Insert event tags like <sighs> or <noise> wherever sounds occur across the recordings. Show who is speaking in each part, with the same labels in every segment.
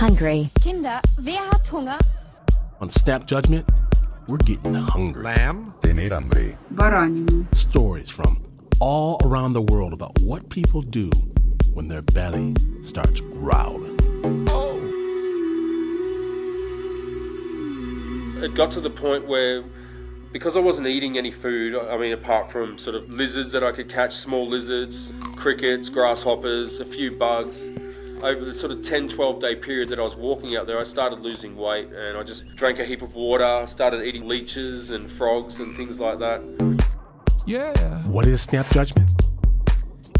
Speaker 1: Hungry.
Speaker 2: Kinder, wer hat Hunger?
Speaker 3: On Snap Judgment, we're getting hungry.
Speaker 4: Lamb.
Speaker 5: Tener hambre.
Speaker 3: Stories from all around the world about what people do when their belly starts growling. Oh.
Speaker 6: It got to the point where, because I wasn't eating any food, I mean, apart from sort of lizards that I could catch, small lizards, crickets, grasshoppers, a few bugs over the sort of 10 12 day period that I was walking out there, I started losing weight and I just drank a heap of water, started eating leeches and frogs and things like that.
Speaker 4: Yeah.
Speaker 3: What is Snap Judgment?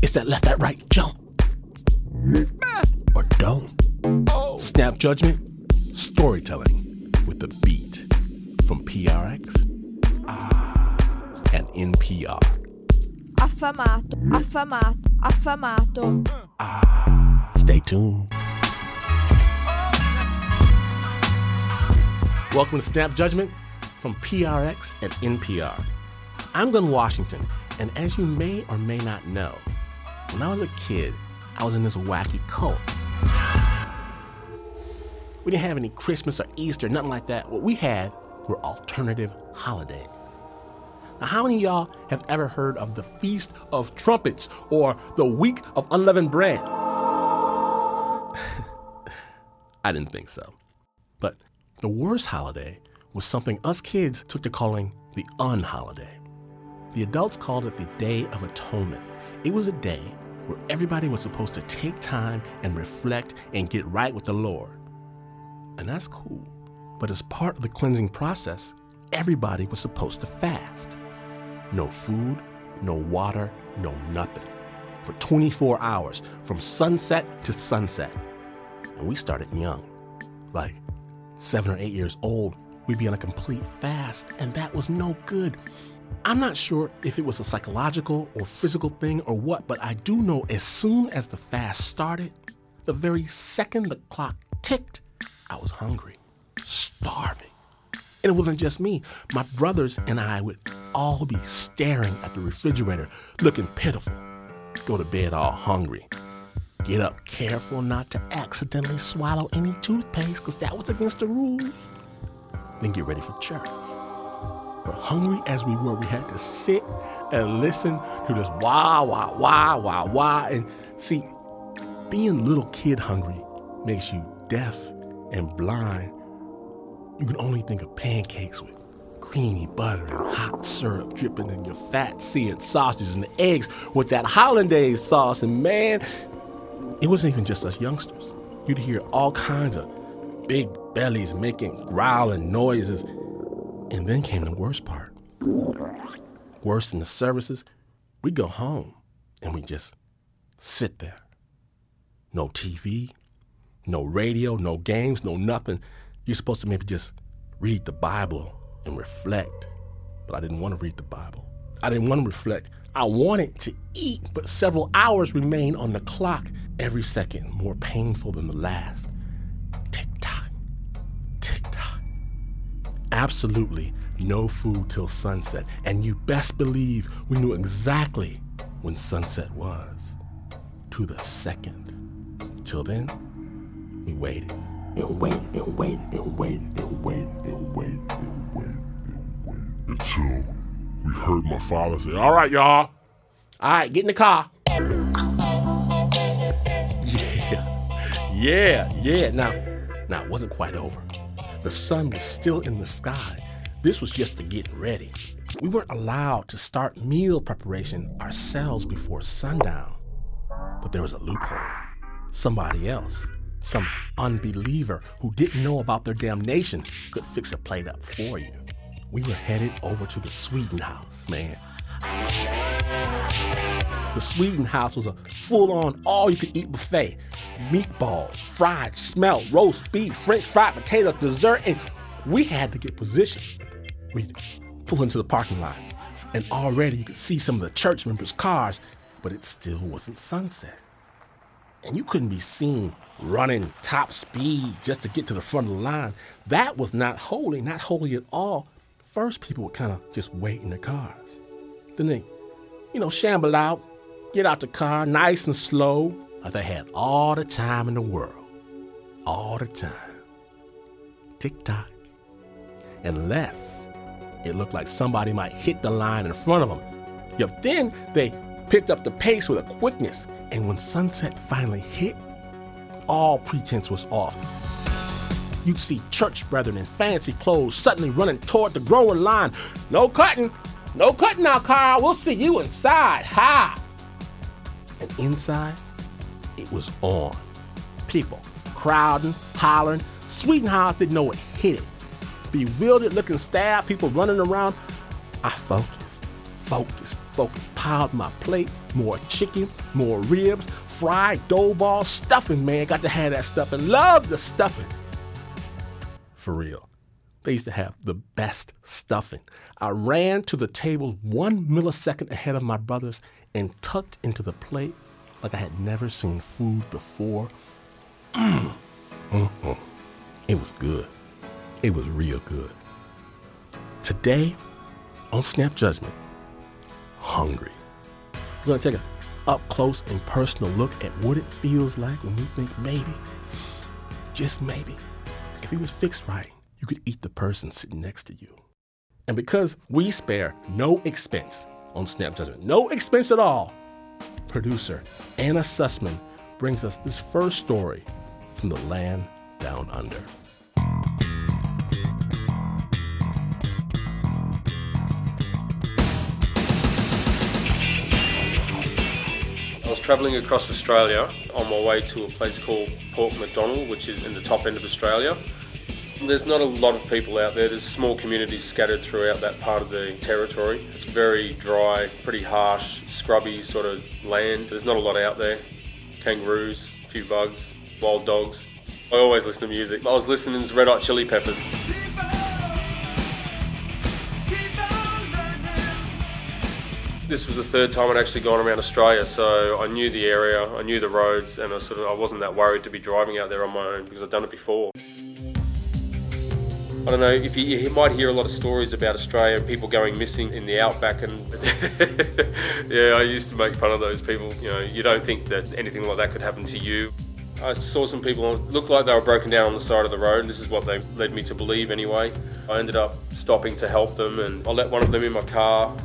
Speaker 3: It's that left, that right jump. Or don't. Oh. Snap Judgment, storytelling with the beat from PRX and NPR.
Speaker 7: Affamato, affamato, affamato.
Speaker 3: Stay tuned. Welcome to Snap Judgment from PRX and NPR. I'm Glynn Washington, and as you may or may not know, when I was a kid, I was in this wacky cult. We didn't have any Christmas or Easter, nothing like that. What we had were alternative holidays. Now, how many of y'all have ever heard of the Feast of Trumpets or the Week of Unleavened Bread? <laughs> I didn't think so. But the worst holiday was something us kids took to calling the unholiday. The adults called it the Day of Atonement. It was a day where everybody was supposed to take time and reflect and get right with the Lord. And that's cool. But as part of the cleansing process, everybody was supposed to fast. No food, no water, no nothing. For 24 hours, from sunset to sunset. And we started young. Like seven or eight years old, we'd be on a complete fast, and that was no good. I'm not sure if it was a psychological or physical thing or what, but I do know as soon as the fast started, the very second the clock ticked, I was hungry, starving. And it wasn't just me. My brothers and I would all be staring at the refrigerator, looking pitiful. Go to bed all hungry. Get up careful not to accidentally swallow any toothpaste, because that was against the rules. Then get ready for church. But hungry as we were, we had to sit and listen to this wah, wah, wah, wah, wah. And see, being little kid hungry makes you deaf and blind. You can only think of pancakes with creamy butter and hot syrup dripping in your fat seared sausages and eggs with that hollandaise sauce. And man, it wasn't even just us youngsters. You'd hear all kinds of big bellies making growling noises. And then came the worst part. Worse than the services, we go home and we just sit there. No TV, no radio, no games, no nothing. You're supposed to maybe just read the Bible and reflect. But I didn't want to read the Bible. I didn't want to reflect. I wanted to eat, but several hours remained on the clock, every second more painful than the last. Tick tock, tick tock. Absolutely no food till sunset, and you best believe we knew exactly when sunset was. To the second. Till then, we waited. And waited, and waited, and waited, and waited, and waited, and waited, waited. Until we heard my father say, All right, y'all. All right, get in the car. Yeah, yeah, yeah. Now, now it wasn't quite over. The sun was still in the sky. This was just to get ready. We weren't allowed to start meal preparation ourselves before sundown. But there was a loophole. Somebody else, some unbeliever who didn't know about their damnation, could fix a plate up for you. We were headed over to the Sweden house, man. The Sweden house was a full on all you could eat buffet meatballs, fried, smelt, roast beef, french fried potatoes, dessert, and we had to get positioned. We'd pull into the parking lot, and already you could see some of the church members' cars, but it still wasn't sunset. And you couldn't be seen running top speed just to get to the front of the line. That was not holy, not holy at all. First, people would kind of just wait in their cars. Then they, you know, shamble out, get out the car nice and slow, like they had all the time in the world. all the time. Tick tock. Unless it looked like somebody might hit the line in front of them. Yep, then they picked up the pace with a quickness, and when sunset finally hit, all pretense was off. You'd see church brethren in fancy clothes suddenly running toward the grower line. No cutting, no cutting now, Carl. We'll see you inside. Ha! And inside, it was on. People crowding, hollering. Sweden house didn't know what hit it. Bewildered looking staff, people running around. I focused, focused, focused. Piled my plate, more chicken, more ribs, fried dough balls, stuffing, man. Got to have that stuffing. Love the stuffing. For real. They used to have the best stuffing. I ran to the table one millisecond ahead of my brothers and tucked into the plate like I had never seen food before. Mm. <clears throat> Mm-hmm. It was good. It was real good. Today, on Snap Judgment, hungry. We're going to take a up close and personal look at what it feels like when we think maybe, just maybe, if he was fixed right, you could eat the person sitting next to you. And because we spare no expense on Snap Judgment, no expense at all, producer Anna Sussman brings us this first story from the land down under.
Speaker 6: Travelling across Australia on my way to a place called Port Macdonnell, which is in the top end of Australia. There's not a lot of people out there. There's small communities scattered throughout that part of the territory. It's very dry, pretty harsh, scrubby sort of land. There's not a lot out there. Kangaroos, a few bugs, wild dogs. I always listen to music. I was listening to Red Hot Chili Peppers. This was the third time I'd actually gone around Australia, so I knew the area, I knew the roads, and I sort of I wasn't that worried to be driving out there on my own because I'd done it before. I don't know if you, you might hear a lot of stories about Australia and people going missing in the outback, and <laughs> yeah, I used to make fun of those people. You know, you don't think that anything like that could happen to you. I saw some people look like they were broken down on the side of the road. This is what they led me to believe anyway. I ended up stopping to help them, and I let one of them in my car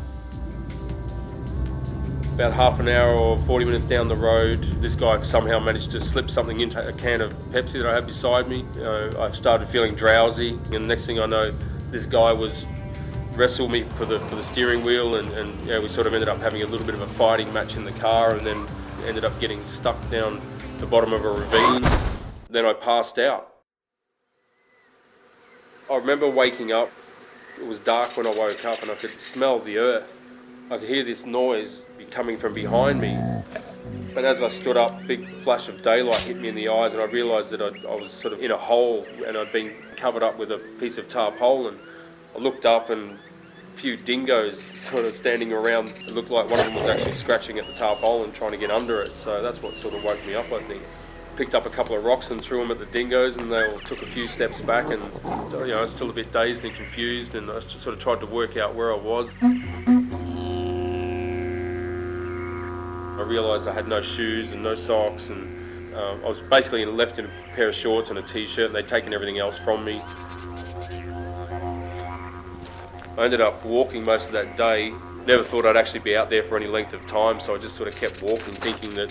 Speaker 6: about half an hour or 40 minutes down the road, this guy somehow managed to slip something into a can of Pepsi that I had beside me. You know, I started feeling drowsy, and the next thing I know, this guy was wrestled me for the for the steering wheel, and, and yeah, we sort of ended up having a little bit of a fighting match in the car, and then ended up getting stuck down the bottom of a ravine. Then I passed out. I remember waking up. It was dark when I woke up, and I could smell the earth. I could hear this noise coming from behind me. But as I stood up, big flash of daylight hit me in the eyes, and I realised that I'd, I was sort of in a hole and I'd been covered up with a piece of tarpaulin. I looked up and a few dingoes sort of standing around. It looked like one of them was actually scratching at the tarpaulin, trying to get under it. So that's what sort of woke me up, I think. Picked up a couple of rocks and threw them at the dingoes, and they all took a few steps back. And you know, I was still a bit dazed and confused, and I sort of tried to work out where I was. I realised I had no shoes and no socks, and uh, I was basically left in a pair of shorts and a t-shirt, and they'd taken everything else from me. I ended up walking most of that day. Never thought I'd actually be out there for any length of time, so I just sort of kept walking, thinking that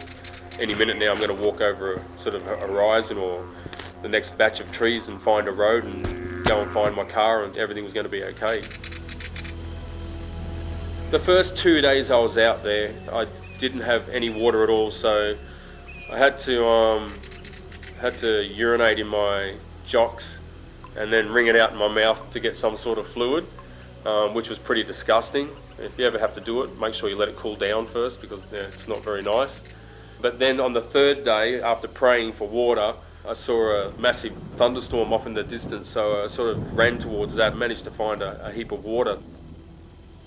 Speaker 6: any minute now I'm going to walk over a sort of a horizon or the next batch of trees and find a road and go and find my car, and everything was going to be okay. The first two days I was out there, I didn't have any water at all, so I had to um, had to urinate in my jocks and then wring it out in my mouth to get some sort of fluid, um, which was pretty disgusting. If you ever have to do it, make sure you let it cool down first because yeah, it's not very nice. But then on the third day, after praying for water, I saw a massive thunderstorm off in the distance, so I sort of ran towards that, managed to find a, a heap of water.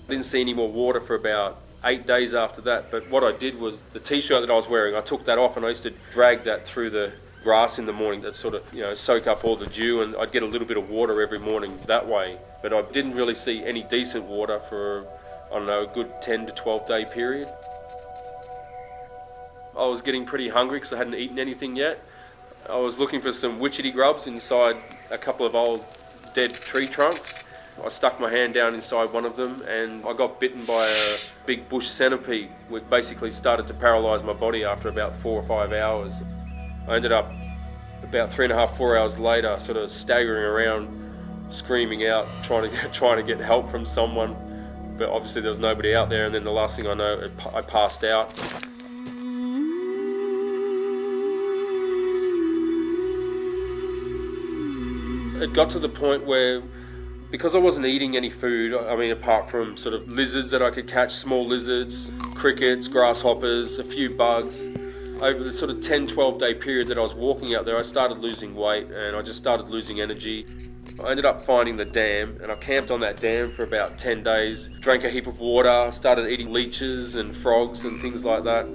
Speaker 6: I didn't see any more water for about eight days after that. But what I did was the t-shirt that I was wearing, I took that off and I used to drag that through the grass in the morning that sort of you know soak up all the dew and I'd get a little bit of water every morning that way but I didn't really see any decent water for I don't know a good 10 to 12 day period I was getting pretty hungry because I hadn't eaten anything yet I was looking for some witchetty grubs inside a couple of old dead tree trunks. I stuck my hand down inside one of them and I got bitten by a big bush centipede, which basically started to paralyse my body after about four or five hours. I ended up about three and a half, four hours later, sort of staggering around, screaming out, trying to get, <laughs> trying to get help from someone. But obviously there was nobody out there, and then the last thing I know, I passed out. It got to the point where because I wasn't eating any food, I mean, apart from sort of lizards that I could catch, small lizards, crickets, grasshoppers, a few bugs, over the sort of 10 12 day period that I was walking out there, I started losing weight and I just started losing energy. I ended up finding the dam and I camped on that dam for about 10 days, drank a heap of water, started eating leeches and frogs and things like that.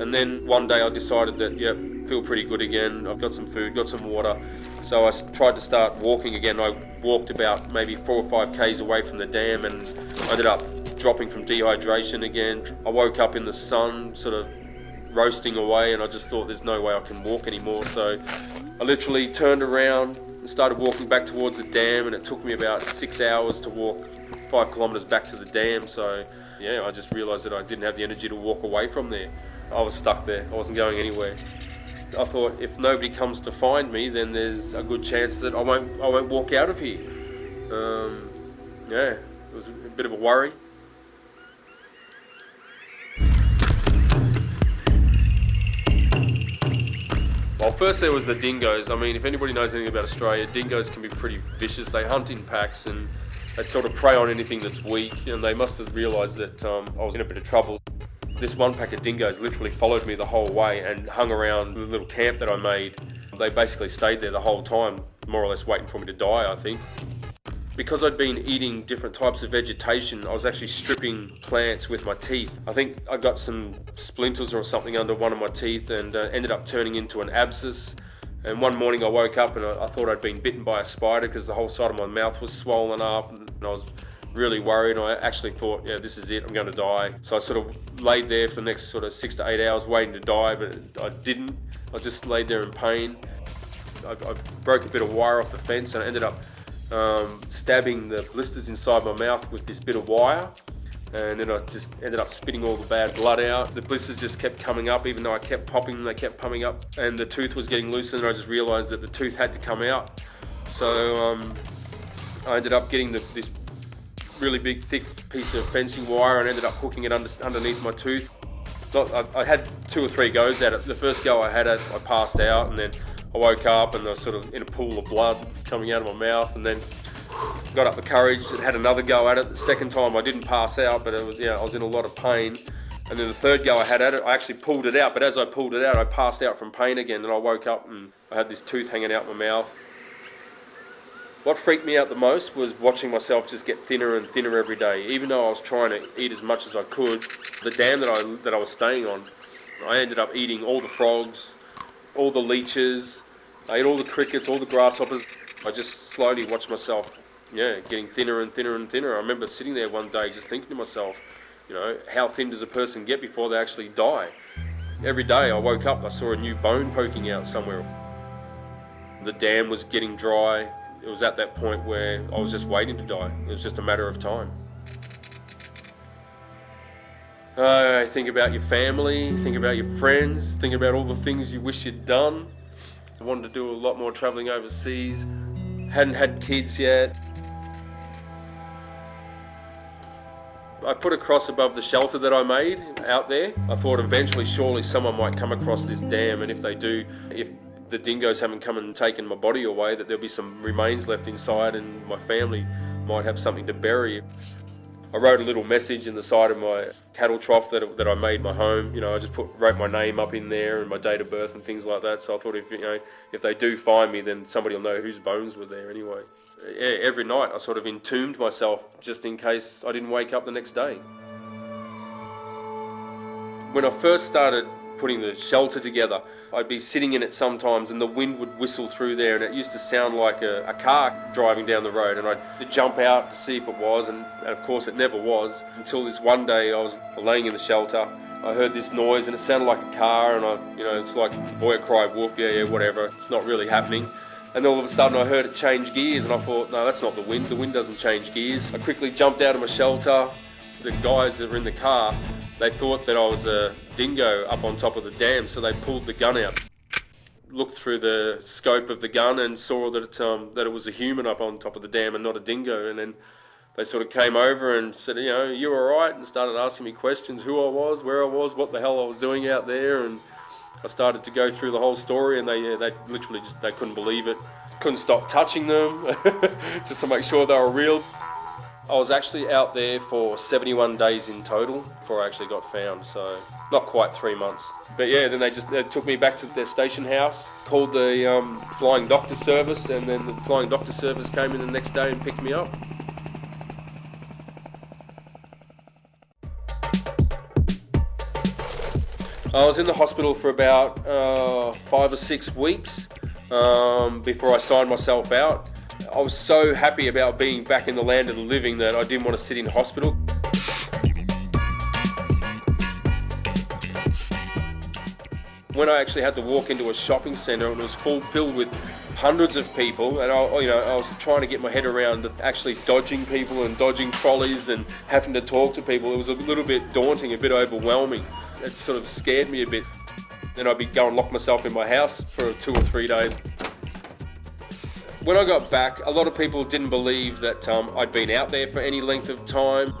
Speaker 6: And then one day I decided that, yep, feel pretty good again. I've got some food, got some water. So I tried to start walking again. I walked about maybe four or five k's away from the dam and ended up dropping from dehydration again. I woke up in the sun, sort of roasting away, and I just thought there's no way I can walk anymore. So I literally turned around and started walking back towards the dam, and it took me about six hours to walk five kilometres back to the dam. So yeah, I just realised that I didn't have the energy to walk away from there. I was stuck there. I wasn't going anywhere. I thought if nobody comes to find me, then there's a good chance that I won't I won't walk out of here. Um, yeah, it was a bit of a worry. Well, first there was the dingoes. I mean, if anybody knows anything about Australia, dingoes can be pretty vicious. They hunt in packs and they sort of prey on anything that's weak. And they must have realised that um, I was in a bit of trouble this one pack of dingoes literally followed me the whole way and hung around the little camp that I made. They basically stayed there the whole time, more or less waiting for me to die, I think. Because I'd been eating different types of vegetation, I was actually stripping plants with my teeth. I think I got some splinters or something under one of my teeth and uh, ended up turning into an abscess. And one morning I woke up and I, I thought I'd been bitten by a spider because the whole side of my mouth was swollen up and I was really worried. I actually thought, yeah, this is it. I'm going to die. So I sort of laid there for the next sort of six to eight hours waiting to die, but I didn't. I just laid there in pain. I, I broke a bit of wire off the fence and I ended up um, stabbing the blisters inside my mouth with this bit of wire. And then I just ended up spitting all the bad blood out. The blisters just kept coming up, even though I kept popping them, they kept coming up. And the tooth was getting looser, and I just realised that the tooth had to come out. So um, I ended up getting the, this really big, thick piece of fencing wire and ended up hooking it under, underneath my tooth. Not, I, I, had two or three goes at it. The first go I had it, I passed out, and then I woke up and I was sort of in a pool of blood coming out of my mouth, and then got up the courage and had another go at it. The second time I didn't pass out, but it was I was in a lot of pain. And then the third go I had at it, I actually pulled it out, but as I pulled it out, I passed out from pain again, and I woke up and I had this tooth hanging out my mouth. What freaked me out the most was watching myself just get thinner and thinner every day. Even though I was trying to eat as much as I could, the dam that I that I was staying on, I ended up eating all the frogs, all the leeches, I ate all the crickets, all the grasshoppers. I just slowly watched myself, yeah, getting thinner and thinner and thinner. I remember sitting there one day just thinking to myself, you know, how thin does a person get before they actually die? Every day I woke up, I saw a new bone poking out somewhere. The dam was getting dry, it was at that point where I was just waiting to die. It was just a matter of time. Uh, think about your family, think about your friends, think about all the things you wish you'd done. I wanted to do a lot more travelling overseas. Hadn't had kids yet. I put a cross above the shelter that I made out there. I thought eventually, surely someone might come across this dam, and if they do, if the dingoes haven't come and taken my body away, that there'll be some remains left inside and my family might have something to bury. I wrote a little message in the side of my cattle trough that, that I made my home. You know, I just put wrote my name up in there and my date of birth and things like that. So I thought if you know if they do find me, then somebody will know whose bones were there anyway. Every night I sort of entombed myself just in case I didn't wake up the next day. When I first started putting the shelter together. I'd be sitting in it sometimes and the wind would whistle through there and it used to sound like a, a car driving down the road and I'd jump out to see if it was and, and of course it never was until this one day I was laying in the shelter I heard this noise and it sounded like a car, and I, you know, it's like boy cried wolf, yeah, yeah, whatever. It's not really happening. And all of a sudden I heard it change gears, and I thought, no, that's not the wind. The wind doesn't change gears. I quickly jumped out of my shelter. The guys that were in the car, they thought that I was a dingo up on top of the dam, so they pulled the gun out. Looked through the scope of the gun and saw that it, um, that it was a human up on top of the dam and not a dingo. And then they sort of came over and said, you know, you all right? And started asking me questions, who I was, where I was, what the hell I was doing out there, and I started to go through the whole story, and they yeah, they literally just they couldn't believe it, couldn't stop touching them, <laughs> just to make sure they were real. I was actually out there for 71 days in total before I actually got found, so not quite three months. But yeah, then they just they took me back to their station house, called the um, flying doctor service, and then the flying doctor service came in the next day and picked me up. I was in the hospital for about uh, five or six weeks um, before I signed myself out. I was so happy about being back in the land of the living that I didn't want to sit in hospital. When I actually had to walk into a shopping centre it was full filled with hundreds of people, and I, you know, I was trying to get my head around actually dodging people and dodging trolleys and having to talk to people. It was a little bit daunting, a bit overwhelming. It sort of scared me a bit. Then I'd be go and lock myself in my house for two or three days. When I got back, a lot of people didn't believe that um, I'd been out there for any length of time.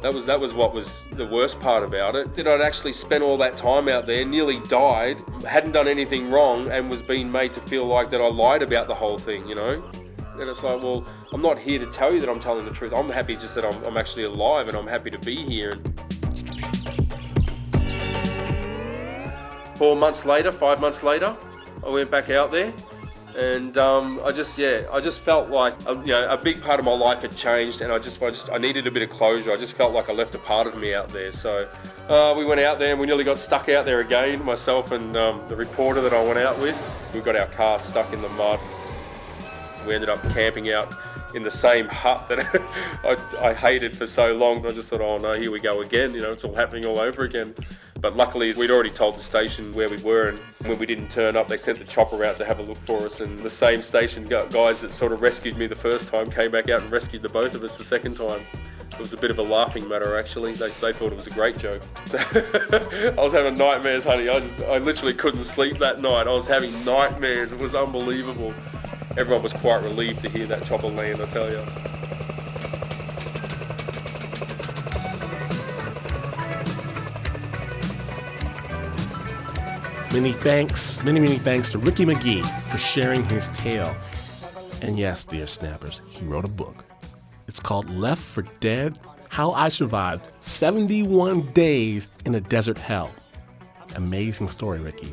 Speaker 6: That was that was what was the worst part about it. That I'd actually spent all that time out there, nearly died, hadn't done anything wrong, and was being made to feel like that I lied about the whole thing. You know, and it's like, well, I'm not here to tell you that I'm telling the truth. I'm happy just that I'm, I'm actually alive and I'm happy to be here. Four months later, five months later, I went back out there, and um, I just, yeah, I just felt like, um, you know, a big part of my life had changed, and I just, I just, I needed a bit of closure. I just felt like I left a part of me out there. So uh, we went out there, and we nearly got stuck out there again. Myself and um, the reporter that I went out with, we got our car stuck in the mud. We ended up camping out in the same hut that <laughs> I, I hated for so long. I just thought, oh no, here we go again. You know, it's all happening all over again. But luckily, we'd already told the station where we were, and when we didn't turn up, they sent the chopper out to have a look for us. And the same station guys that sort of rescued me the first time came back out and rescued the both of us the second time. It was a bit of a laughing matter, actually. They, they thought it was a great joke. <laughs> I was having nightmares, honey. I just, I literally couldn't sleep that night. I was having nightmares. It was unbelievable. Everyone was quite relieved to hear that chopper land, I tell you.
Speaker 3: Many thanks, many, many thanks to Ricky Megee for sharing his tale. And yes, dear snappers, he wrote a book. It's called Left for Dead How I Survived 71 Days in a Desert Hell. Amazing story, Ricky.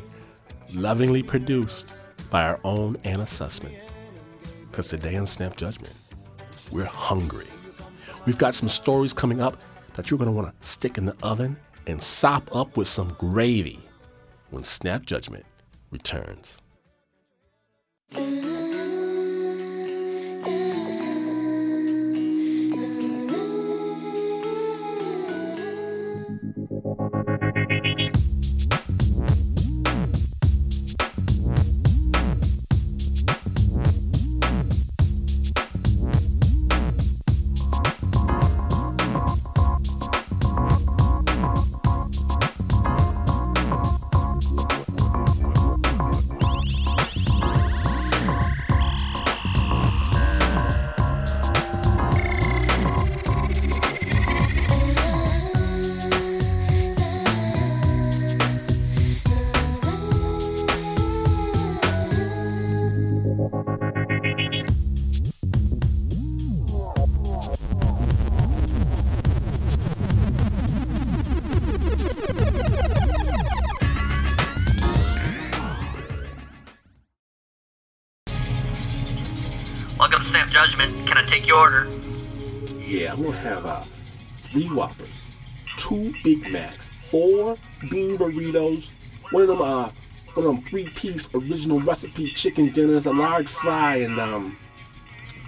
Speaker 3: Lovingly produced by our own Anna Sussman. Because today on Snap Judgment, we're hungry. We've got some stories coming up that you're going to want to stick in the oven and sop up with some gravy when Snap Judgment returns. Mm-hmm. I'm gonna have uh, three Whoppers, two Big Macs, four bean burritos, one of them uh, one of them three-piece original recipe chicken dinners, a large fry, and um,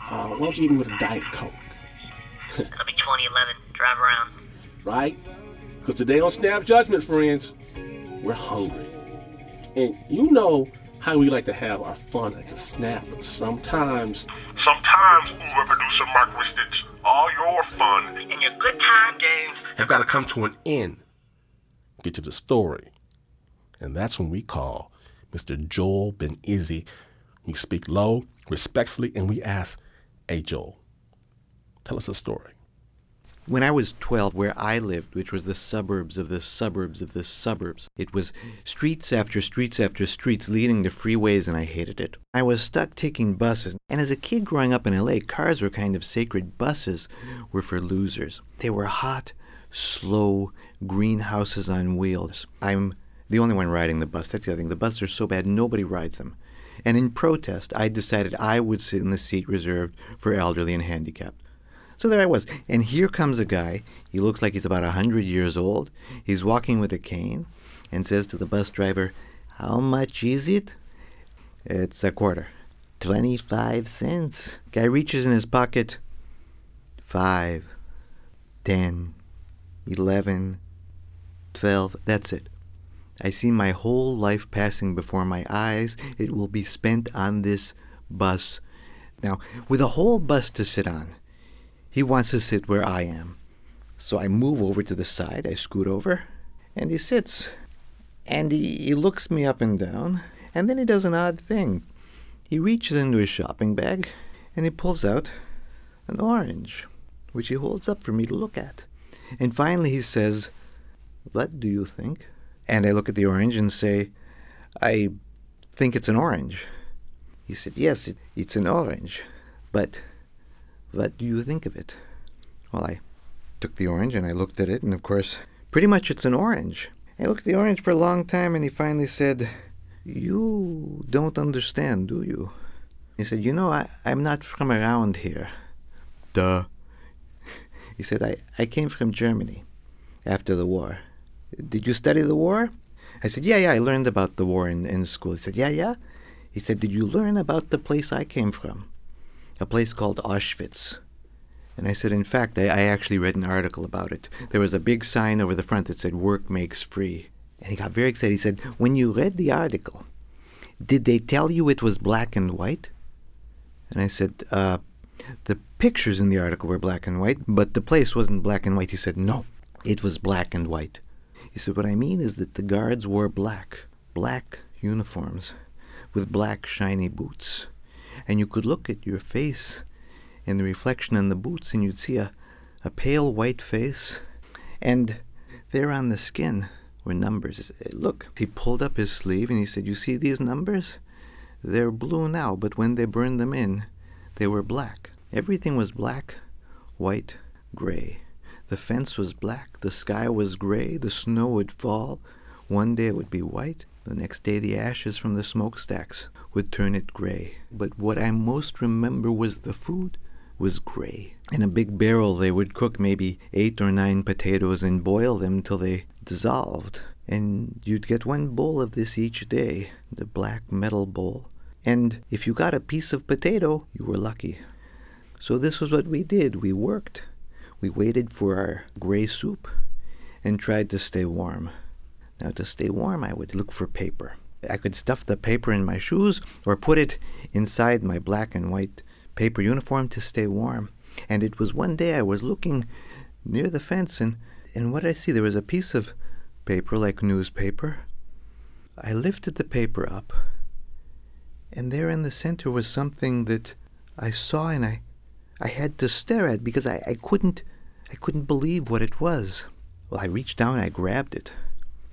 Speaker 3: uh, why don't you eat me with a diet coke?
Speaker 1: That'll be 2011. Drive around.
Speaker 3: Right? Because today on Snap Judgment, friends, we're hungry. And you know how we like to have our fun at the snap, but sometimes
Speaker 4: Sometimes, Uber producer Mark Ristich, all your fun
Speaker 1: And your good time games.
Speaker 3: have got to come to an end. Get to the story. And that's when we call Mr. Joel Ben Izzy. We speak low, respectfully, and we ask, Hey, Joel, tell us a story.
Speaker 5: When I was 12, where I lived, which was the suburbs of the suburbs of the suburbs, it was streets after streets after streets leading to freeways, and I hated it. I was stuck taking buses, and as a kid growing up in LA, cars were kind of sacred. Buses were for losers. They were hot, slow greenhouses on wheels. I'm the only one riding the bus. That's the other thing. The buses are so bad, nobody rides them. And in protest, I decided I would sit in the seat reserved for elderly and handicapped. So there I was. And here comes a guy. He looks like he's about a 100 years old. He's walking with a cane and says to the bus driver, How much is it? It's a quarter. 25 cents. Guy reaches in his pocket. Five, ten, eleven, twelve. That's it. I see my whole life passing before my eyes. It will be spent on this bus. Now, with a whole bus to sit on, he wants to sit where I am. So I move over to the side, I scoot over, and he sits. And he, he looks me up and down, and then he does an odd thing. He reaches into his shopping bag and he pulls out an orange, which he holds up for me to look at. And finally he says, What do you think? And I look at the orange and say, I think it's an orange. He said, Yes, it, it's an orange. But what do you think of it? Well, I took the orange and I looked at it, and of course, pretty much it's an orange. I looked at the orange for a long time, and he finally said, You don't understand, do you? He said, You know, I, I'm not from around here. Duh. He said, I, I came from Germany after the war. Did you study the war? I said, Yeah, yeah, I learned about the war in, in school. He said, Yeah, yeah. He said, Did you learn about the place I came from? A place called Auschwitz. And I said, In fact, I, I actually read an article about it. There was a big sign over the front that said, Work makes free. And he got very excited. He said, When you read the article, did they tell you it was black and white? And I said, uh, the pictures in the article were black and white, but the place wasn't black and white. He said, no, it was black and white. He said, what I mean is that the guards wore black, black uniforms with black shiny boots. And you could look at your face in the reflection in the boots and you'd see a, a pale white face. And there on the skin were numbers. Look, he pulled up his sleeve and he said, You see these numbers? They're blue now, but when they burned them in, they were black. Everything was black, white, gray. The fence was black, the sky was gray, the snow would fall. One day it would be white, the next day the ashes from the smokestacks would turn it gray. But what I most remember was the food was gray. In a big barrel they would cook maybe eight or nine potatoes and boil them till they dissolved. And you'd get one bowl of this each day, the black metal bowl. And if you got a piece of potato, you were lucky. So this was what we did. We worked. We waited for our gray soup and tried to stay warm. Now, to stay warm, I would look for paper. I could stuff the paper in my shoes or put it inside my black and white paper uniform to stay warm. And it was one day I was looking near the fence, and, and what did I see? There was a piece of paper, like newspaper. I lifted the paper up, and there in the center was something that I saw and I, I had to stare at because I, I couldn't I couldn't believe what it was. Well, I reached down, and I grabbed it,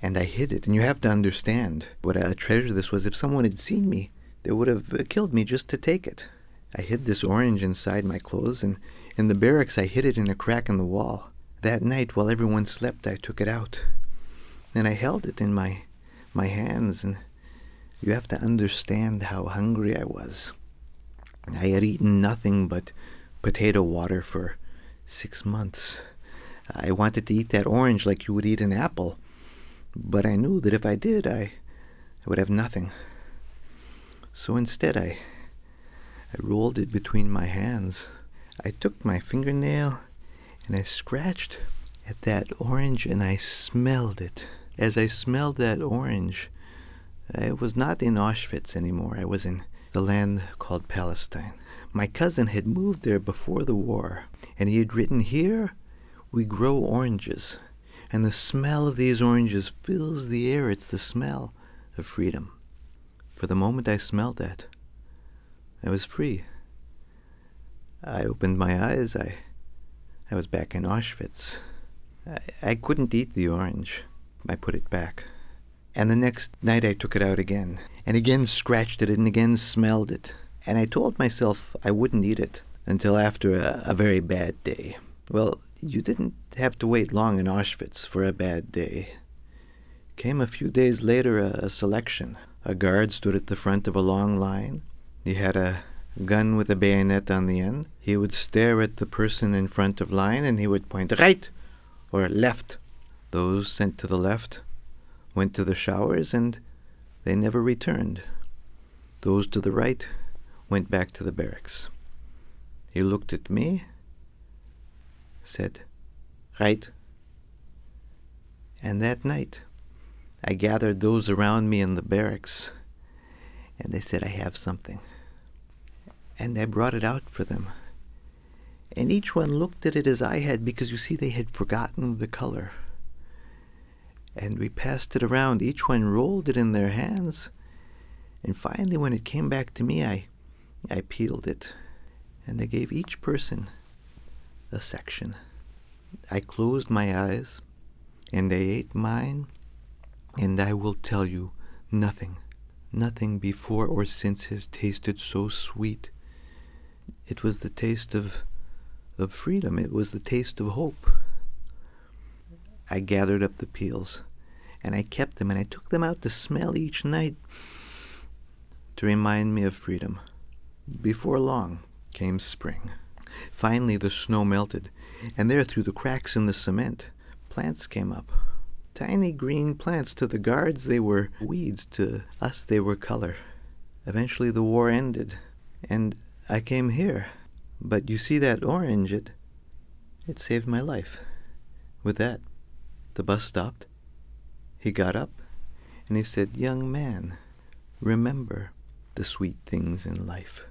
Speaker 5: and I hid it. And you have to understand what a treasure this was. If someone had seen me, they would have uh, killed me just to take it. I hid this orange inside my clothes, and in the barracks I hid it in a crack in the wall. That night, while everyone slept, I took it out. And I held it in my my hands, and you have to understand how hungry I was. I had eaten nothing but potato water for six months. I wanted to eat that orange like you would eat an apple, but I knew that if I did, I, I would have nothing. So instead, I, I rolled it between my hands. I took my fingernail and I scratched at that orange and I smelled it. As I smelled that orange, I was not in Auschwitz anymore. I was in the land called Palestine. My cousin had moved there before the war, and he had written, Here we grow oranges, and the smell of these oranges fills the air. It's the smell of freedom. For the moment I smelled that, I was free. I opened my eyes. I, I was back in Auschwitz. I, I couldn't eat the orange. I put it back. And the next night I took it out again, and again scratched it, and again smelled it. And I told myself I wouldn't eat it until after a, a very bad day. Well, you didn't have to wait long in Auschwitz for a bad day. Came a few days later a, a selection. A guard stood at the front of a long line. He had a gun with a bayonet on the end. He would stare at the person in front of line and he would point right or left. Those sent to the left went to the showers and they never returned. Those to the right went back to the barracks. He looked at me, said, Right. And that night, I gathered those around me in the barracks, and they said, I have something. And I brought it out for them. And each one looked at it as I had, because you see, they had forgotten the color and we passed it around. Each one rolled it in their hands. And finally, when it came back to me, I, I peeled it, and I gave each person a section. I closed my eyes, and I ate mine, and I will tell you nothing, nothing before or since has tasted so sweet. It was the taste of, of freedom. It was the taste of hope. I gathered up the peels and I kept them and I took them out to smell each night to remind me of freedom. Before long came spring. Finally, the snow melted, and there through the cracks in the cement, plants came up. Tiny green plants. To the guards, they were weeds. To us, they were color. Eventually, the war ended, and I came here. But you see that orange, it, it saved my life. With that, the bus stopped. He got up and he said, Young man, remember the sweet things in life.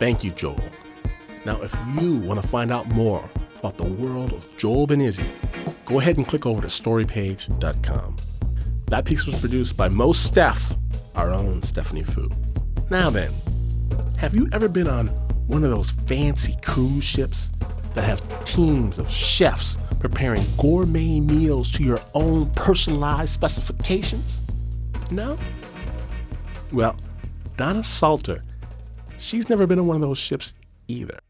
Speaker 3: Thank you, Joel. Now, if you want to find out more about the world of Joel Ben Izzy, go ahead and click over to storypage.com. That piece was produced by Mo Steph, our own Stephanie Fu. Now then, have you ever been on one of those fancy cruise ships that have teams of chefs preparing gourmet meals to your own personalized specifications? No? Well, Donna Salter, she's never been on one of those ships either.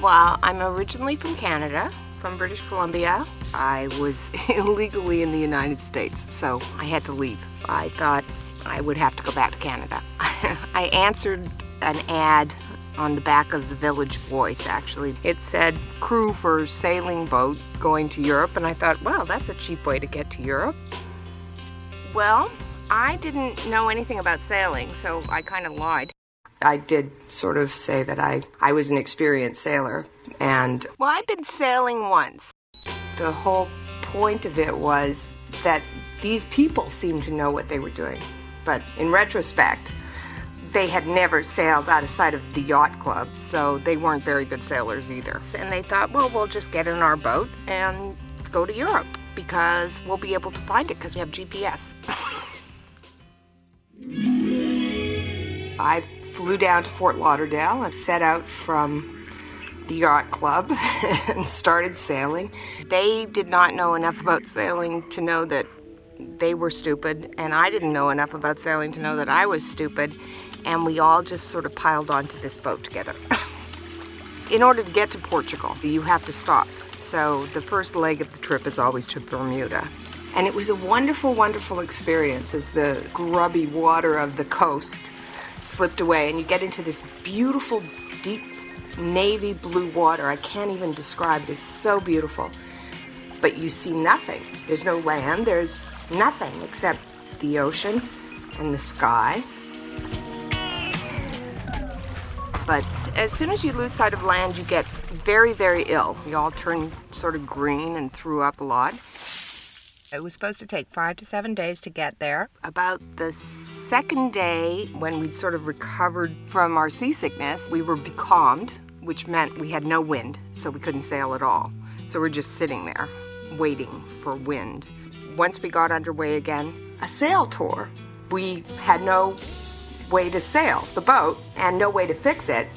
Speaker 8: Well, I'm originally from Canada, from British Columbia. I was <laughs> illegally in the United States, so I had to leave. I thought I would have to go back to Canada. <laughs> I answered an ad on the back of the Village Voice, actually. It said crew for sailing boat going to Europe, and I thought, well, that's a cheap way to get to Europe. Well, I didn't know anything about sailing, so I kind of lied. I did sort of say that I, I was an experienced sailor, and well, I'd been sailing once. The whole point of it was that these people seemed to know what they were doing. But in retrospect, they had never sailed out of sight of the yacht club, so they weren't very good sailors either. And they thought, well, we'll just get in our boat and go to Europe because we'll be able to find it because we have GPS. I flew down to Fort Lauderdale. I set out from the yacht club <laughs> and started sailing. They did not know enough about sailing to know that they were stupid, and I didn't know enough about sailing to know that I was stupid, and we all just sort of piled onto this boat together. <laughs> In order to get to Portugal, you have to stop. So the first leg of the trip is always to Bermuda. And it was a wonderful, wonderful experience as the grubby water of the coast slipped away, and you get into this beautiful, deep navy blue water. I can't even describe it. It's so beautiful. But you see nothing. There's no land, there's nothing except the ocean and the sky. But as soon as you lose sight of land, you get very, very ill. We all turned sort of green and threw up a lot. It was supposed to take five to seven days to get there. About the second day, when we'd sort of recovered from our seasickness, we were becalmed, which meant we had no wind, so we couldn't sail at all. So we're just sitting there, waiting for wind. Once we got underway again, a sail tour. We had no way to sail the boat and no way to fix it.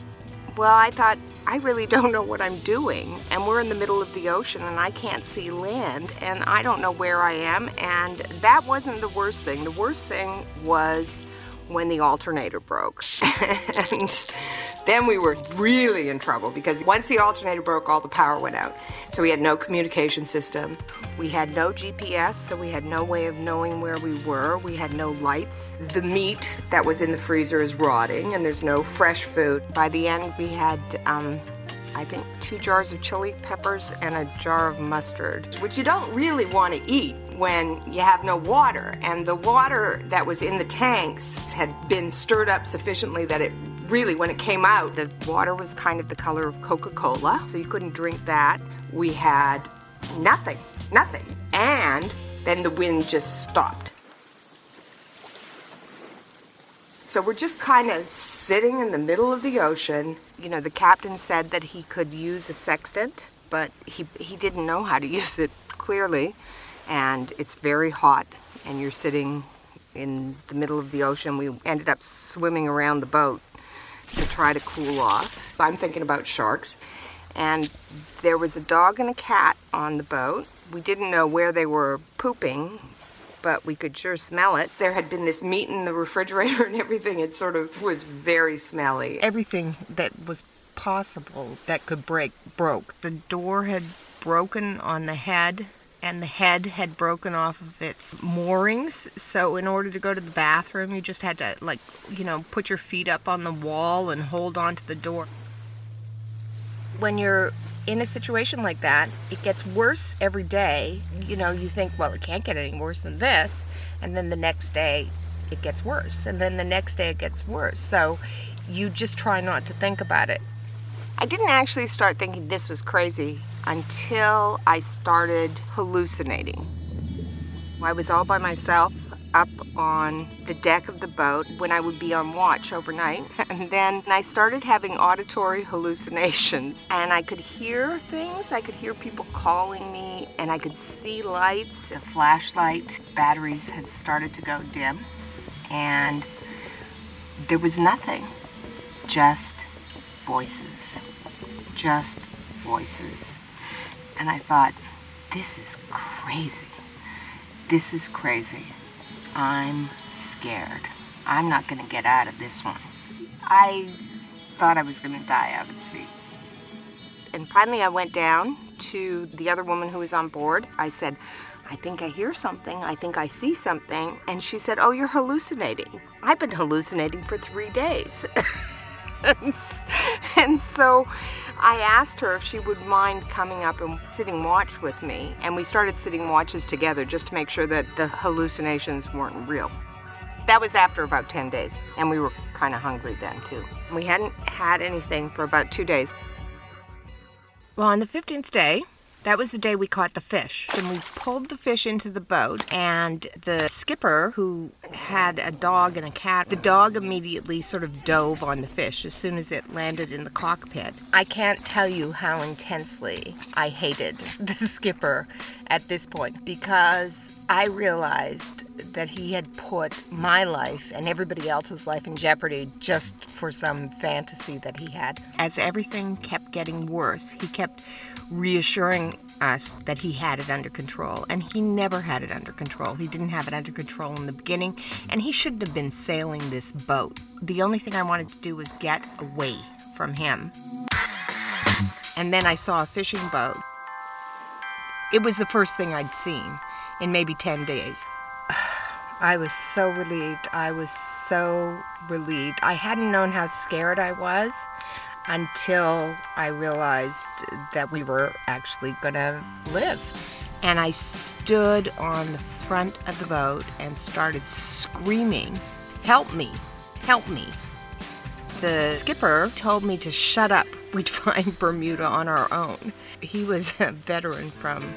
Speaker 8: Well, I thought, I really don't know what I'm doing. And we're in the middle of the ocean and I can't see land and I don't know where I am. And that wasn't the worst thing. The worst thing was when the alternator broke. <laughs> and then we were really in trouble because once the alternator broke, all the power went out. So we had no communication system. We had no GPS, so we had no way of knowing where we were. We had no lights. The meat that was in the freezer is rotting, and there's no fresh food. By the end, we had um, I think two jars of chili peppers and a jar of mustard, which you don't really want to eat when you have no water. And the water that was in the tanks had been stirred up sufficiently that it really, when it came out, the water was kind of the color of Coca Cola, so you couldn't drink that. We had nothing, nothing. And then the wind just stopped. So we're just kind of sitting in the middle of the ocean. You know, the captain said that he could use a sextant, but he, he didn't know how to <laughs> use it clearly. And it's very hot, and you're sitting in the middle of the ocean. We ended up swimming around the boat to try to cool off. I'm thinking about sharks. And there was a dog and a cat on the boat. We didn't know where they were pooping, but we could sure smell it. There had been this meat in the refrigerator <laughs> and everything. It sort of was very smelly. Everything that was possible that could break broke. The door had broken on the head and the head had broken off of its moorings. So in order to go to the bathroom, you just had to like, you know, put your feet up on the wall and hold on to the door. When you're in a situation like that, it gets worse every day. You know, you think, well, it can't get any worse than this. And then the next day, it gets worse. And then the next day, it gets worse. So you just try not to think about it. I didn't actually start thinking this was crazy until I started hallucinating. I was all by myself up on the deck of the boat when I would be on watch overnight. <laughs> And then I started having auditory hallucinations. And I could hear things. I could hear people calling me, and I could see lights. The flashlight batteries had started to go dim. And there was nothing, just voices. Just voices. And I thought, this is crazy. This is crazy. I'm scared. I'm not going to get out of this one. I thought I was going to die out at sea. And finally, I went down to the other woman who was on board. I said, I think I hear something. I think I see something. And she said, Oh, you're hallucinating. I've been hallucinating for three days. <laughs> and, and so I asked her if she would mind coming up and sitting watch with me, and we started sitting watches together just to make sure that the hallucinations weren't real. That was after about 10 days, and we were kind of hungry then too. We hadn't had anything for about two days. Well, on the 15th day, that was the day we caught the fish. And we pulled the fish into the boat, and the skipper, who had a dog and a cat, the dog immediately sort of dove on the fish as soon as it landed in the cockpit. I can't tell you how intensely I hated <laughs> the skipper at this point because I realized that he had put my life and everybody else's life in jeopardy just for some fantasy that he had. As everything kept getting worse, he kept reassuring us that he had it under control. And he never had it under control. He didn't have it under control in the beginning, and he shouldn't have been sailing this boat. The only thing I wanted to do was get away from him. And then I saw a fishing boat. It was the first thing I'd seen in maybe 10 days. <sighs> I was so relieved. I was so relieved. I hadn't known how scared I was until I realized that we were actually going to live. And I stood on the front of the boat and started screaming, Help me! Help me! The skipper told me to shut up. We'd <laughs> find Bermuda on our own. He was a veteran from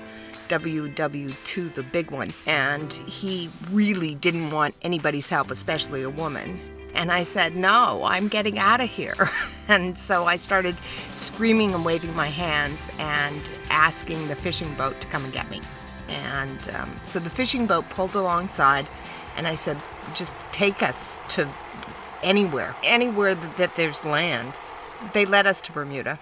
Speaker 8: WW2, the big one, and he really didn't want anybody's help, especially a woman. And I said, No, I'm getting out of here. <laughs> and so I started screaming and waving my hands and asking the fishing boat to come and get me. And um, so the fishing boat pulled alongside, and I said, Just take us to anywhere, anywhere that, that there's land. They led us to Bermuda.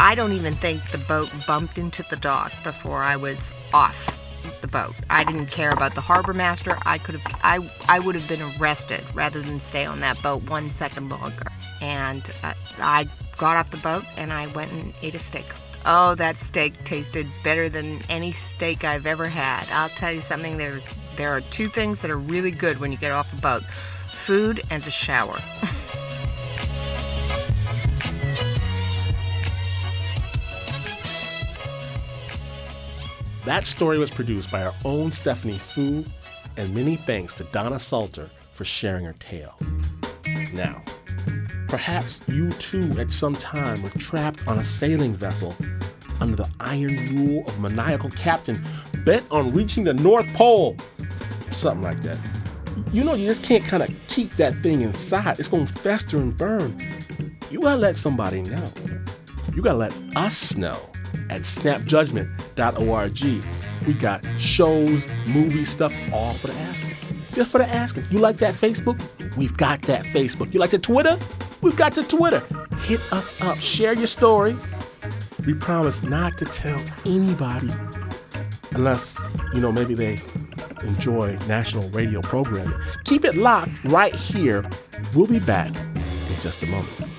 Speaker 8: I don't even think the boat bumped into the dock before I was off the boat. I didn't care about the harbor master. I could have I I would have been arrested rather than stay on that boat one second longer. And uh, I got off the boat and I went and ate a steak. Oh, that steak tasted better than any steak I've ever had. I'll tell you something there there are two things that are really good when you get off a boat. Food and a shower. <laughs>
Speaker 3: That story was produced by our own Stephanie Foo, and many thanks to Donna Salter for sharing her tale. Now, perhaps you too at some time were trapped on a sailing vessel under the iron rule of maniacal captain bent on reaching the North Pole. Something like that. You know, you just can't kind of keep that thing inside. It's going to fester and burn. You got to let somebody know. You got to let us know at snapjudgment.org. We got shows, movie stuff, all for the asking. Just for the asking. You like that Facebook? We've got that Facebook. You like the Twitter? We've got the Twitter. Hit us up. Share your story. We promise not to tell anybody unless, you know, maybe they enjoy national radio programming. Keep it locked right here. We'll be back in just a moment.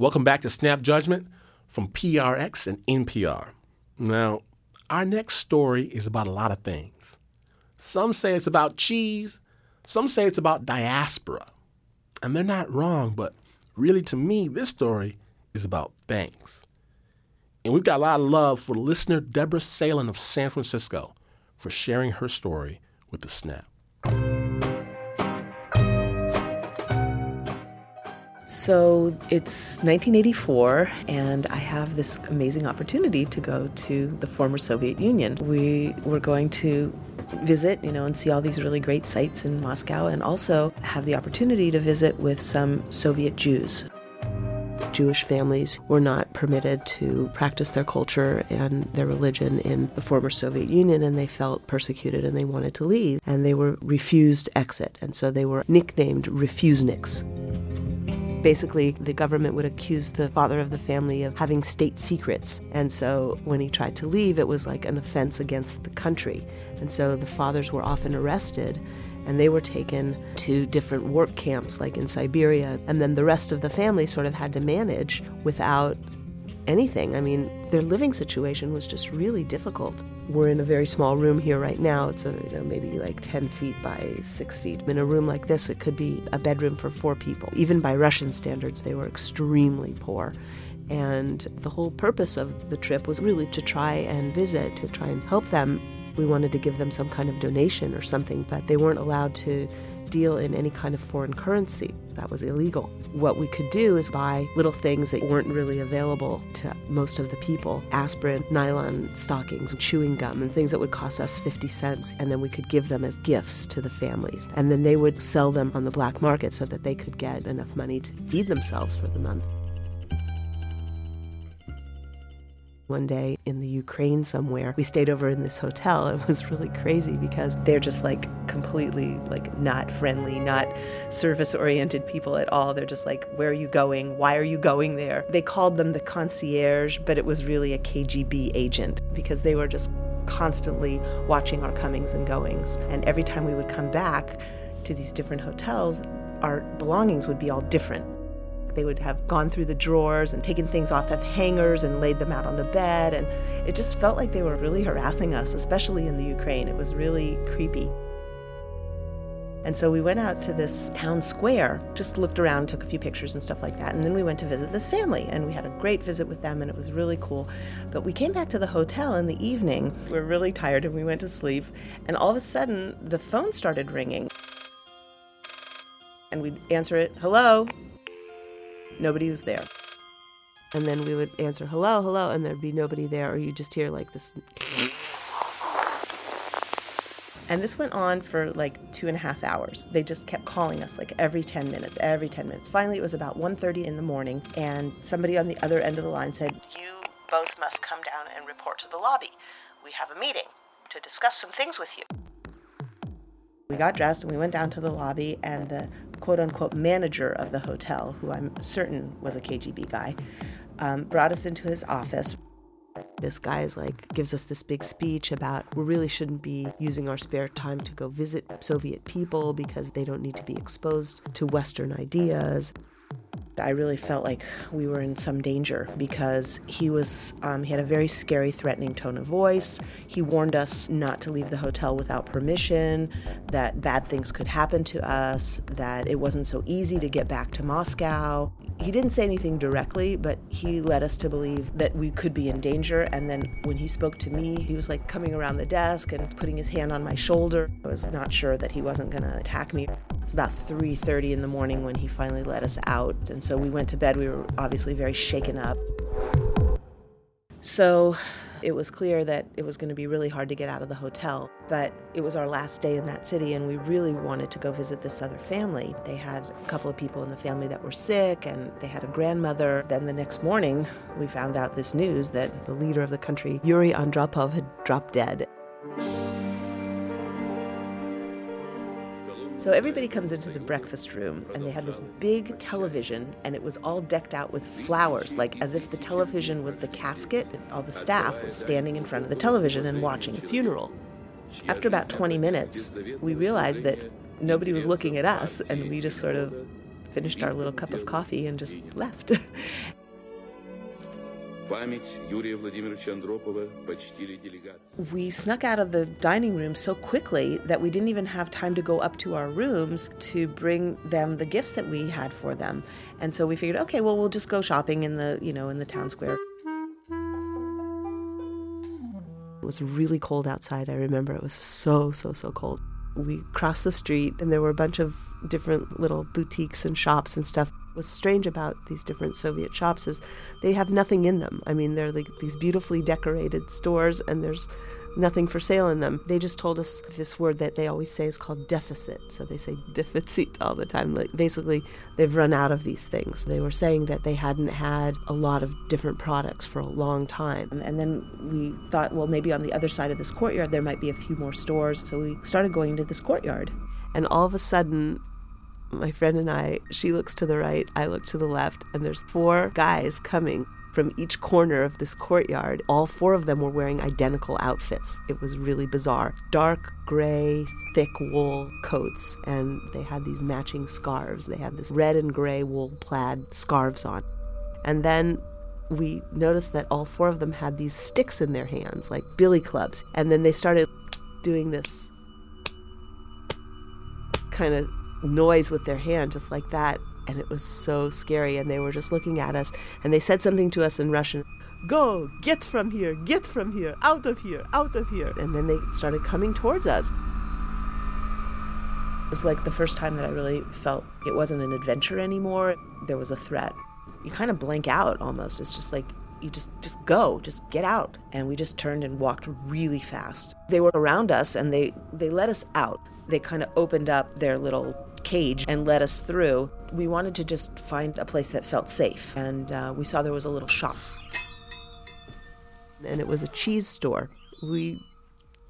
Speaker 3: Welcome back to Snap Judgment from PRX and NPR. Now, our next story is about a lot of things. Some say it's about cheese, some say it's about diaspora. And they're not wrong, but really to me, this story is about banks. And we've got a lot of love for listener Deborah Salen of San Francisco for sharing her story with the Snap.
Speaker 9: So it's 1984, and I have this amazing opportunity to go to the former Soviet Union. We were going to visit, you know, and see all these really great sites in Moscow, and also have the opportunity to visit with some Soviet Jews. Jewish families were not permitted to practice their culture and their religion in the former Soviet Union, and they felt persecuted and they wanted to leave, and they were refused exit, and so they were nicknamed refuseniks. Basically, the government would accuse the father of the family of having state secrets. And so when he tried to leave, it was like an offense against the country. And so the fathers were often arrested and they were taken to different work camps like in Siberia. And then the rest of the family sort of had to manage without anything. I mean, their living situation was just really difficult. We're in a very small room here right now. It's a, you know, maybe like 10 feet by 6 feet. In a room like this, it could be a bedroom for four people. Even by Russian standards, they were extremely poor. And the whole purpose of the trip was really to try and visit, to try and help them. We wanted to give them some kind of donation or something, but they weren't allowed to deal in any kind of foreign currency. That was illegal. What we could do is buy little things that weren't really available to most of the people aspirin, nylon stockings, chewing gum, and things that would cost us 50 cents. And then we could give them as gifts to the families. And then they would sell them on the black market so that they could get enough money to feed themselves for the month. One day in the Ukraine somewhere. We stayed over in this hotel. It was really crazy because they're just like completely like not friendly, not service oriented people at all. They're just like, where are you going? Why are you going there? They called them the concierge, but it was really a KGB agent because they were just constantly watching our comings and goings. And every time we would come back to these different hotels, our belongings would be all different. They would have gone through the drawers and taken things off of hangers and laid them out on the bed. And it just felt like they were really harassing us, especially in the Ukraine. It was really creepy. And so we went out to this town square, just looked around, took a few pictures and stuff like that. And then we went to visit this family, and we had a great visit with them, and it was really cool. But we came back to the hotel in the evening. We were really tired, and we went to sleep. And all of a sudden, the phone started ringing. And we'd answer it, hello. Nobody was there. And then we would answer, hello, hello, and there'd be nobody there, or you just hear like this. And this went on for like two and a half hours. They just kept calling us like every 10 minutes, every 10 minutes. Finally, it was about 1.30 in the morning, and somebody on the other end of the line said, You both must come down and report to the lobby. We have a meeting to discuss some things with you. We got dressed and we went down to the lobby, and the quote unquote manager of the hotel, who I'm certain was a KGB guy, um, brought us into his office. This guy is like gives us this big speech about we really shouldn't be using our spare time to go visit Soviet people because they don't need to be exposed to Western ideas. I really felt like we were in some danger because he was um, he had a very scary, threatening tone of voice. He warned us not to leave the hotel without permission, that bad things could happen to us, that it wasn't so easy to get back to Moscow. He didn't say anything directly, but he led us to believe that we could be in danger. And then when he spoke to me, he was like coming around the desk and putting his hand on my shoulder. I was not sure that he wasn't going to attack me. It was about 3:30 in the morning when he finally let us out, and so we went to bed. We were obviously very shaken up. So it was clear that it was going to be really hard to get out of the hotel. But it was our last day in that city, and we really wanted to go visit this other family. They had a couple of people in the family that were sick, and they had a grandmother. Then the next morning, we found out this news that the leader of the country, Yuri Andropov, had dropped dead. So everybody comes into the breakfast room, and they had this big television, and it was all decked out with flowers, like as if the television was the casket. All the staff was standing in front of the television and watching a funeral. After about 20 minutes, we realized that nobody was looking at us, and we just sort of finished our little cup of coffee and just left. <laughs> We snuck out of the dining room so quickly that we didn't even have time to go up to our rooms to bring them the gifts that we had for them. And so we figured, okay, well, we'll just go shopping in the, you know, in the town square. It was really cold outside. I remember it was so, so, so cold. We crossed the street and there were a bunch of different little boutiques and shops and stuff what's strange about these different Soviet shops is they have nothing in them. I mean, they're like these beautifully decorated stores, and there's nothing for sale in them. They just told us this word that they always say is called deficit. So they say deficit all the time. Like basically, they've run out of these things. They were saying that they hadn't had a lot of different products for a long time. And then we thought, well, maybe on the other side of this courtyard there might be a few more stores. So we started going into this courtyard. And all of a sudden, my friend and I, she looks to the right, I look to the left, and there's four guys coming from each corner of this courtyard. All four of them were wearing identical outfits. It was really bizarre. Dark gray, thick wool coats, and they had these matching scarves. They had this red and gray wool plaid scarves on. And then we noticed that all four of them had these sticks in their hands, like billy clubs. And then they started doing this kind of noise with their hand just like that and it was so scary and they were just looking at us and they said something to us in russian go get from here get from here out of here out of here and then they started coming towards us It was like the first time that I really felt it wasn't an adventure anymore. There was a threat. You kind of blank out almost. It's just like you just just go, just get out. And we just turned and walked really fast. They were around us and they they let us out. They kind of opened up their little cage and let us through. We wanted to just find a place that felt safe, and uh, we saw there was a little shop. And it was a cheese store. We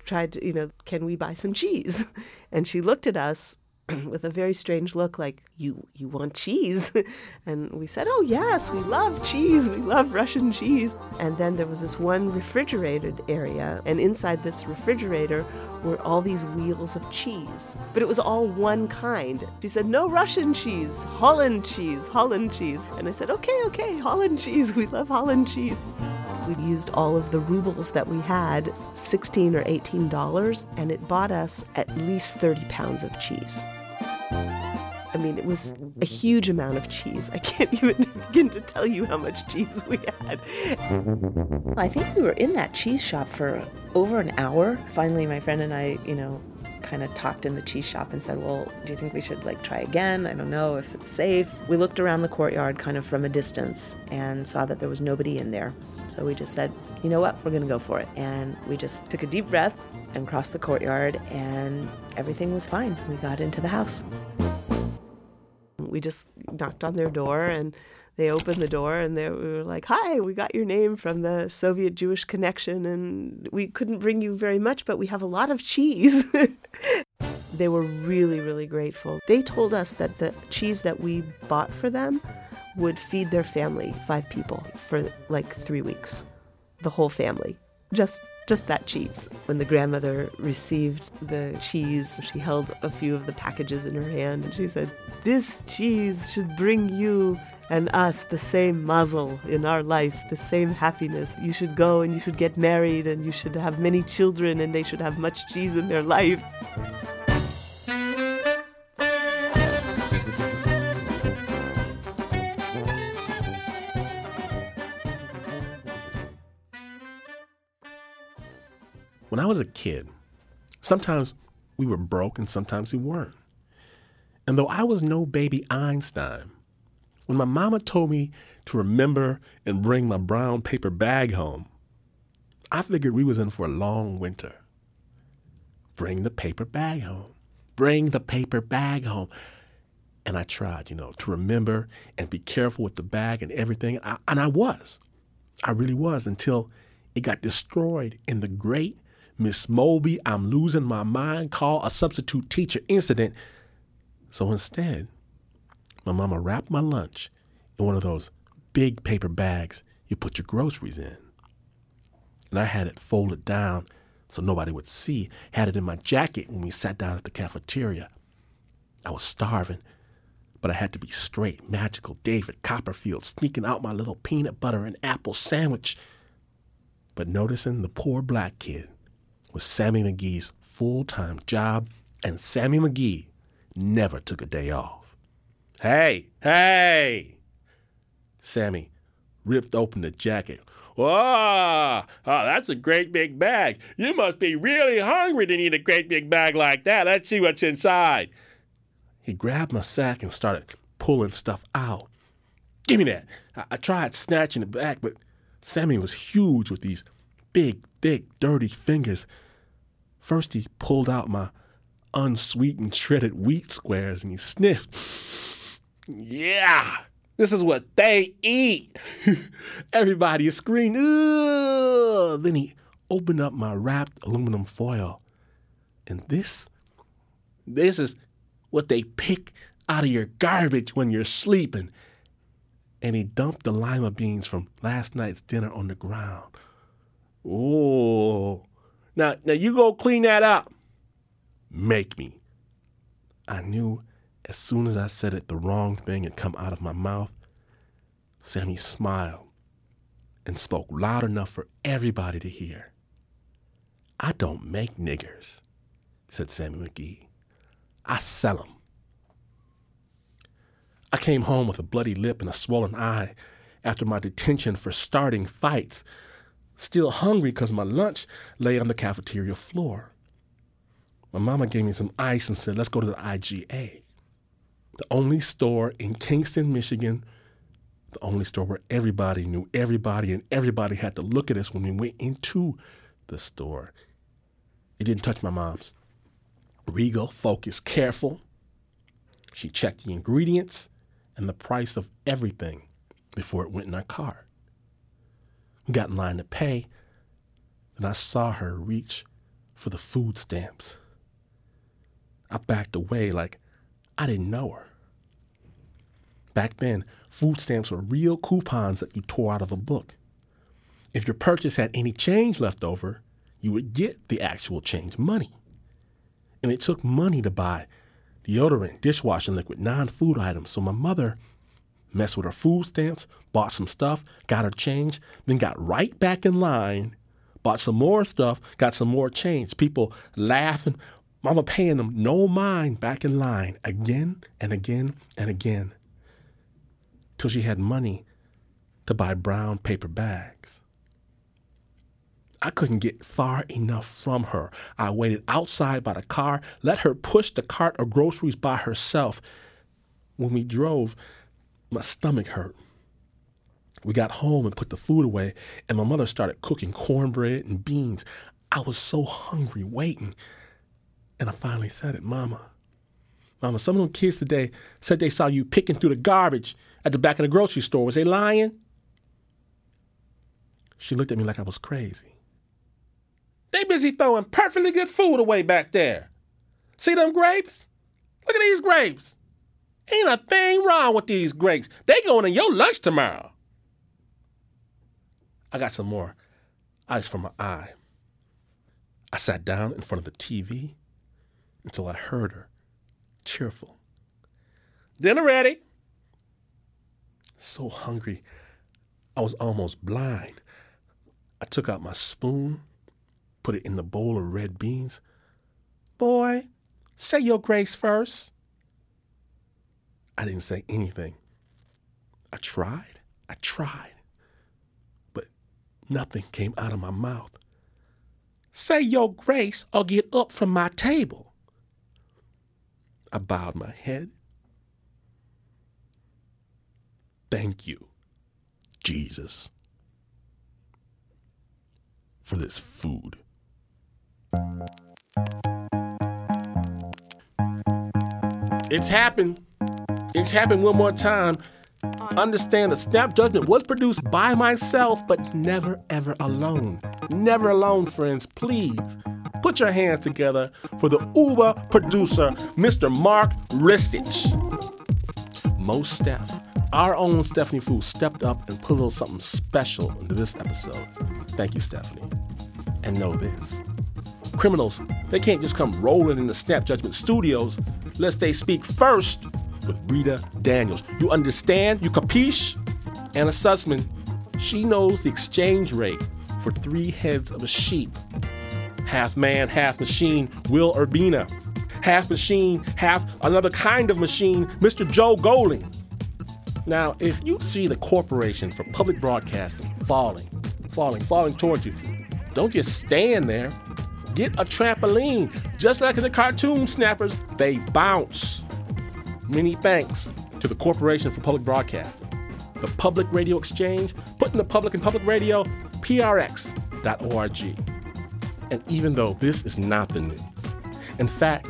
Speaker 9: tried to, you know, can we buy some cheese? <laughs> And she looked at us <clears throat> with a very strange look like you you want cheese? <laughs> And we said oh yes we love cheese. We love russian cheese. And then there was this one refrigerated area and inside this refrigerator were all these wheels of cheese. But it was all one kind. She said no russian cheese holland cheese holland cheese. And i said okay okay holland cheese. <laughs> We love holland cheese. We used all of the rubles that we had 16 or 18 dollars and it bought us at least 30 pounds of cheese I mean, it was a huge amount of cheese. I can't <laughs> even begin to tell you how much cheese we had. I think we were in that cheese shop for over an hour. Finally, my friend and I, you know, kind of talked in the cheese shop and said, Well, do you think we should like try again? I don't know if it's safe. We looked around the courtyard kind of from a distance and saw that there was nobody in there. So we just said, You know what? We're going to go for it. And we just took a deep breath and crossed the courtyard, and everything was fine. We got into the house. We just knocked on their door and they opened the door and they were like, Hi, we got your name from the Soviet Jewish connection and we couldn't bring you very much, but we have a lot of cheese. <laughs> they were really, really grateful. They told us that the cheese that we bought for them would feed their family, five people, for like three weeks. The whole family. Just just that cheese. When the grandmother received the cheese, she held a few of the packages in her hand and she said, This cheese should bring you and us the same mazel in our life, the same happiness. You should go and you should get married and you should have many children and they should have much cheese in their life.
Speaker 3: When I was a kid, sometimes we were broke and sometimes we weren't. And though I was no baby Einstein, when my mama told me to remember and bring my brown paper bag home, I figured we was in for a long winter. Bring the paper bag home. Bring the paper bag home. And I tried, you know, to remember and be careful with the bag and everything. And I, and I was. I really was until it got destroyed in the great Miss Moby, I'm losing my mind, call a substitute teacher incident. So instead, my mama wrapped my lunch in one of those big paper bags you put your groceries in. And I had it folded down so nobody would see, had it in my jacket when we sat down at the cafeteria. I was starving, but I had to be straight, magical David Copperfield sneaking out my little peanut butter and apple sandwich. But noticing the poor black kid was Sammy McGee's full time job, and Sammy McGee never took a day off. Hey, hey! Sammy ripped open the jacket. Whoa! Oh, that's a great big bag. You must be really hungry to need a great big bag like that. Let's see what's inside. He grabbed my sack and started pulling stuff out. Give me that. I, I tried snatching it back, but Sammy was huge with these big, thick, dirty fingers. First, he pulled out my unsweetened shredded wheat squares and he sniffed. yeah, this is what they eat. <laughs> Everybody screamed, Ugh! Then he opened up my wrapped aluminum foil. And this, this is what they pick out of your garbage when you're sleeping. And he dumped the lima beans from last night's dinner on the ground. Oh, now, now you go clean that up. Make me. I knew as soon as I said it, the wrong thing had come out of my mouth. Sammy smiled and spoke loud enough for everybody to hear. I don't make niggers, said Sammy McGee. I sell 'em. I came home with a bloody lip and a swollen eye after my detention for starting fights still hungry because my lunch lay on the cafeteria floor. my mama gave me some ice and said, let's go to the IGA, the only store in Kingston, Michigan, the only store where everybody knew everybody and everybody had to look at us when we went into the store. It didn't touch my mom's. Regal, focused, careful. She checked the ingredients and the price of everything before it went in our cart. Got in line to pay, and I saw her reach for the food stamps. I backed away like I didn't know her. Back then, food stamps were real coupons that you tore out of a book. If your purchase had any change left over, you would get the actual change money. And it took money to buy deodorant, dishwashing liquid, non food items. So my mother messed with her food stamps, bought some stuff, got her change, then got right back in line, bought some more stuff, got some more change. People laughing, mama paying them no mind back in line again and again and again till she had money to buy brown paper bags. I couldn't get far enough from her. I waited outside by the car, let her push the cart of groceries by herself. When we drove, my stomach hurt. We got home and put the food away, and my mother started cooking cornbread and beans. I was so hungry waiting. And I finally said it, Mama. Mama, some of them kids today said they saw you picking through the garbage at the back of the grocery store. Was they lying? She looked at me like I was crazy. They busy throwing perfectly good food away back there. See them grapes? Look at these grapes. Ain't a thing wrong with these grapes. They going in your lunch tomorrow. I got some more ice for my eye. I sat down in front of the TV until I heard her, cheerful. Dinner ready. So hungry, I was almost blind. I took out my spoon, put it in the bowl of red beans. Boy, say your grace first. I didn't say anything. I tried, I tried, but nothing came out of my mouth. Say your grace or get up from my table. I bowed my head. Thank you, Jesus, for this food. It's happened. It's happened one more time. Understand that Snap Judgment was produced by myself, but never ever alone. Never alone, friends. Please put your hands together for the Uber producer, Mr. Mark Ristich. Most Steph, our own Stephanie Foo, stepped up and put a little something special into this episode. Thank you, Stephanie. And know this criminals, they can't just come rolling in the Snap Judgment studios unless they speak first with Rita Daniels. You understand? You capiche? Anna Sussman, she knows the exchange rate for three heads of a sheep. Half man, half machine, Will Urbina. Half machine, half another kind of machine, Mr. Joe Golding. Now, if you see the Corporation for Public Broadcasting falling, falling, falling towards you, don't just stand there. Get a trampoline. Just like in the cartoon snappers, they bounce. Many thanks to the Corporation for Public Broadcasting, the Public Radio Exchange, putting the public in public radio, prx.org. And even though this is not the news, in fact,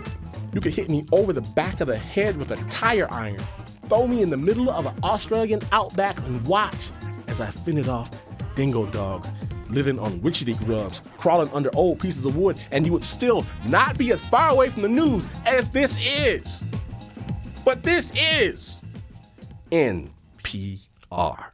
Speaker 3: you could hit me over the back of the head with a tire iron, throw me in the middle of an Australian outback, and watch as I fended off dingo dogs living on witchetty grubs, crawling under old pieces of wood, and you would still not be as far away from the news as this is. But this is NPR.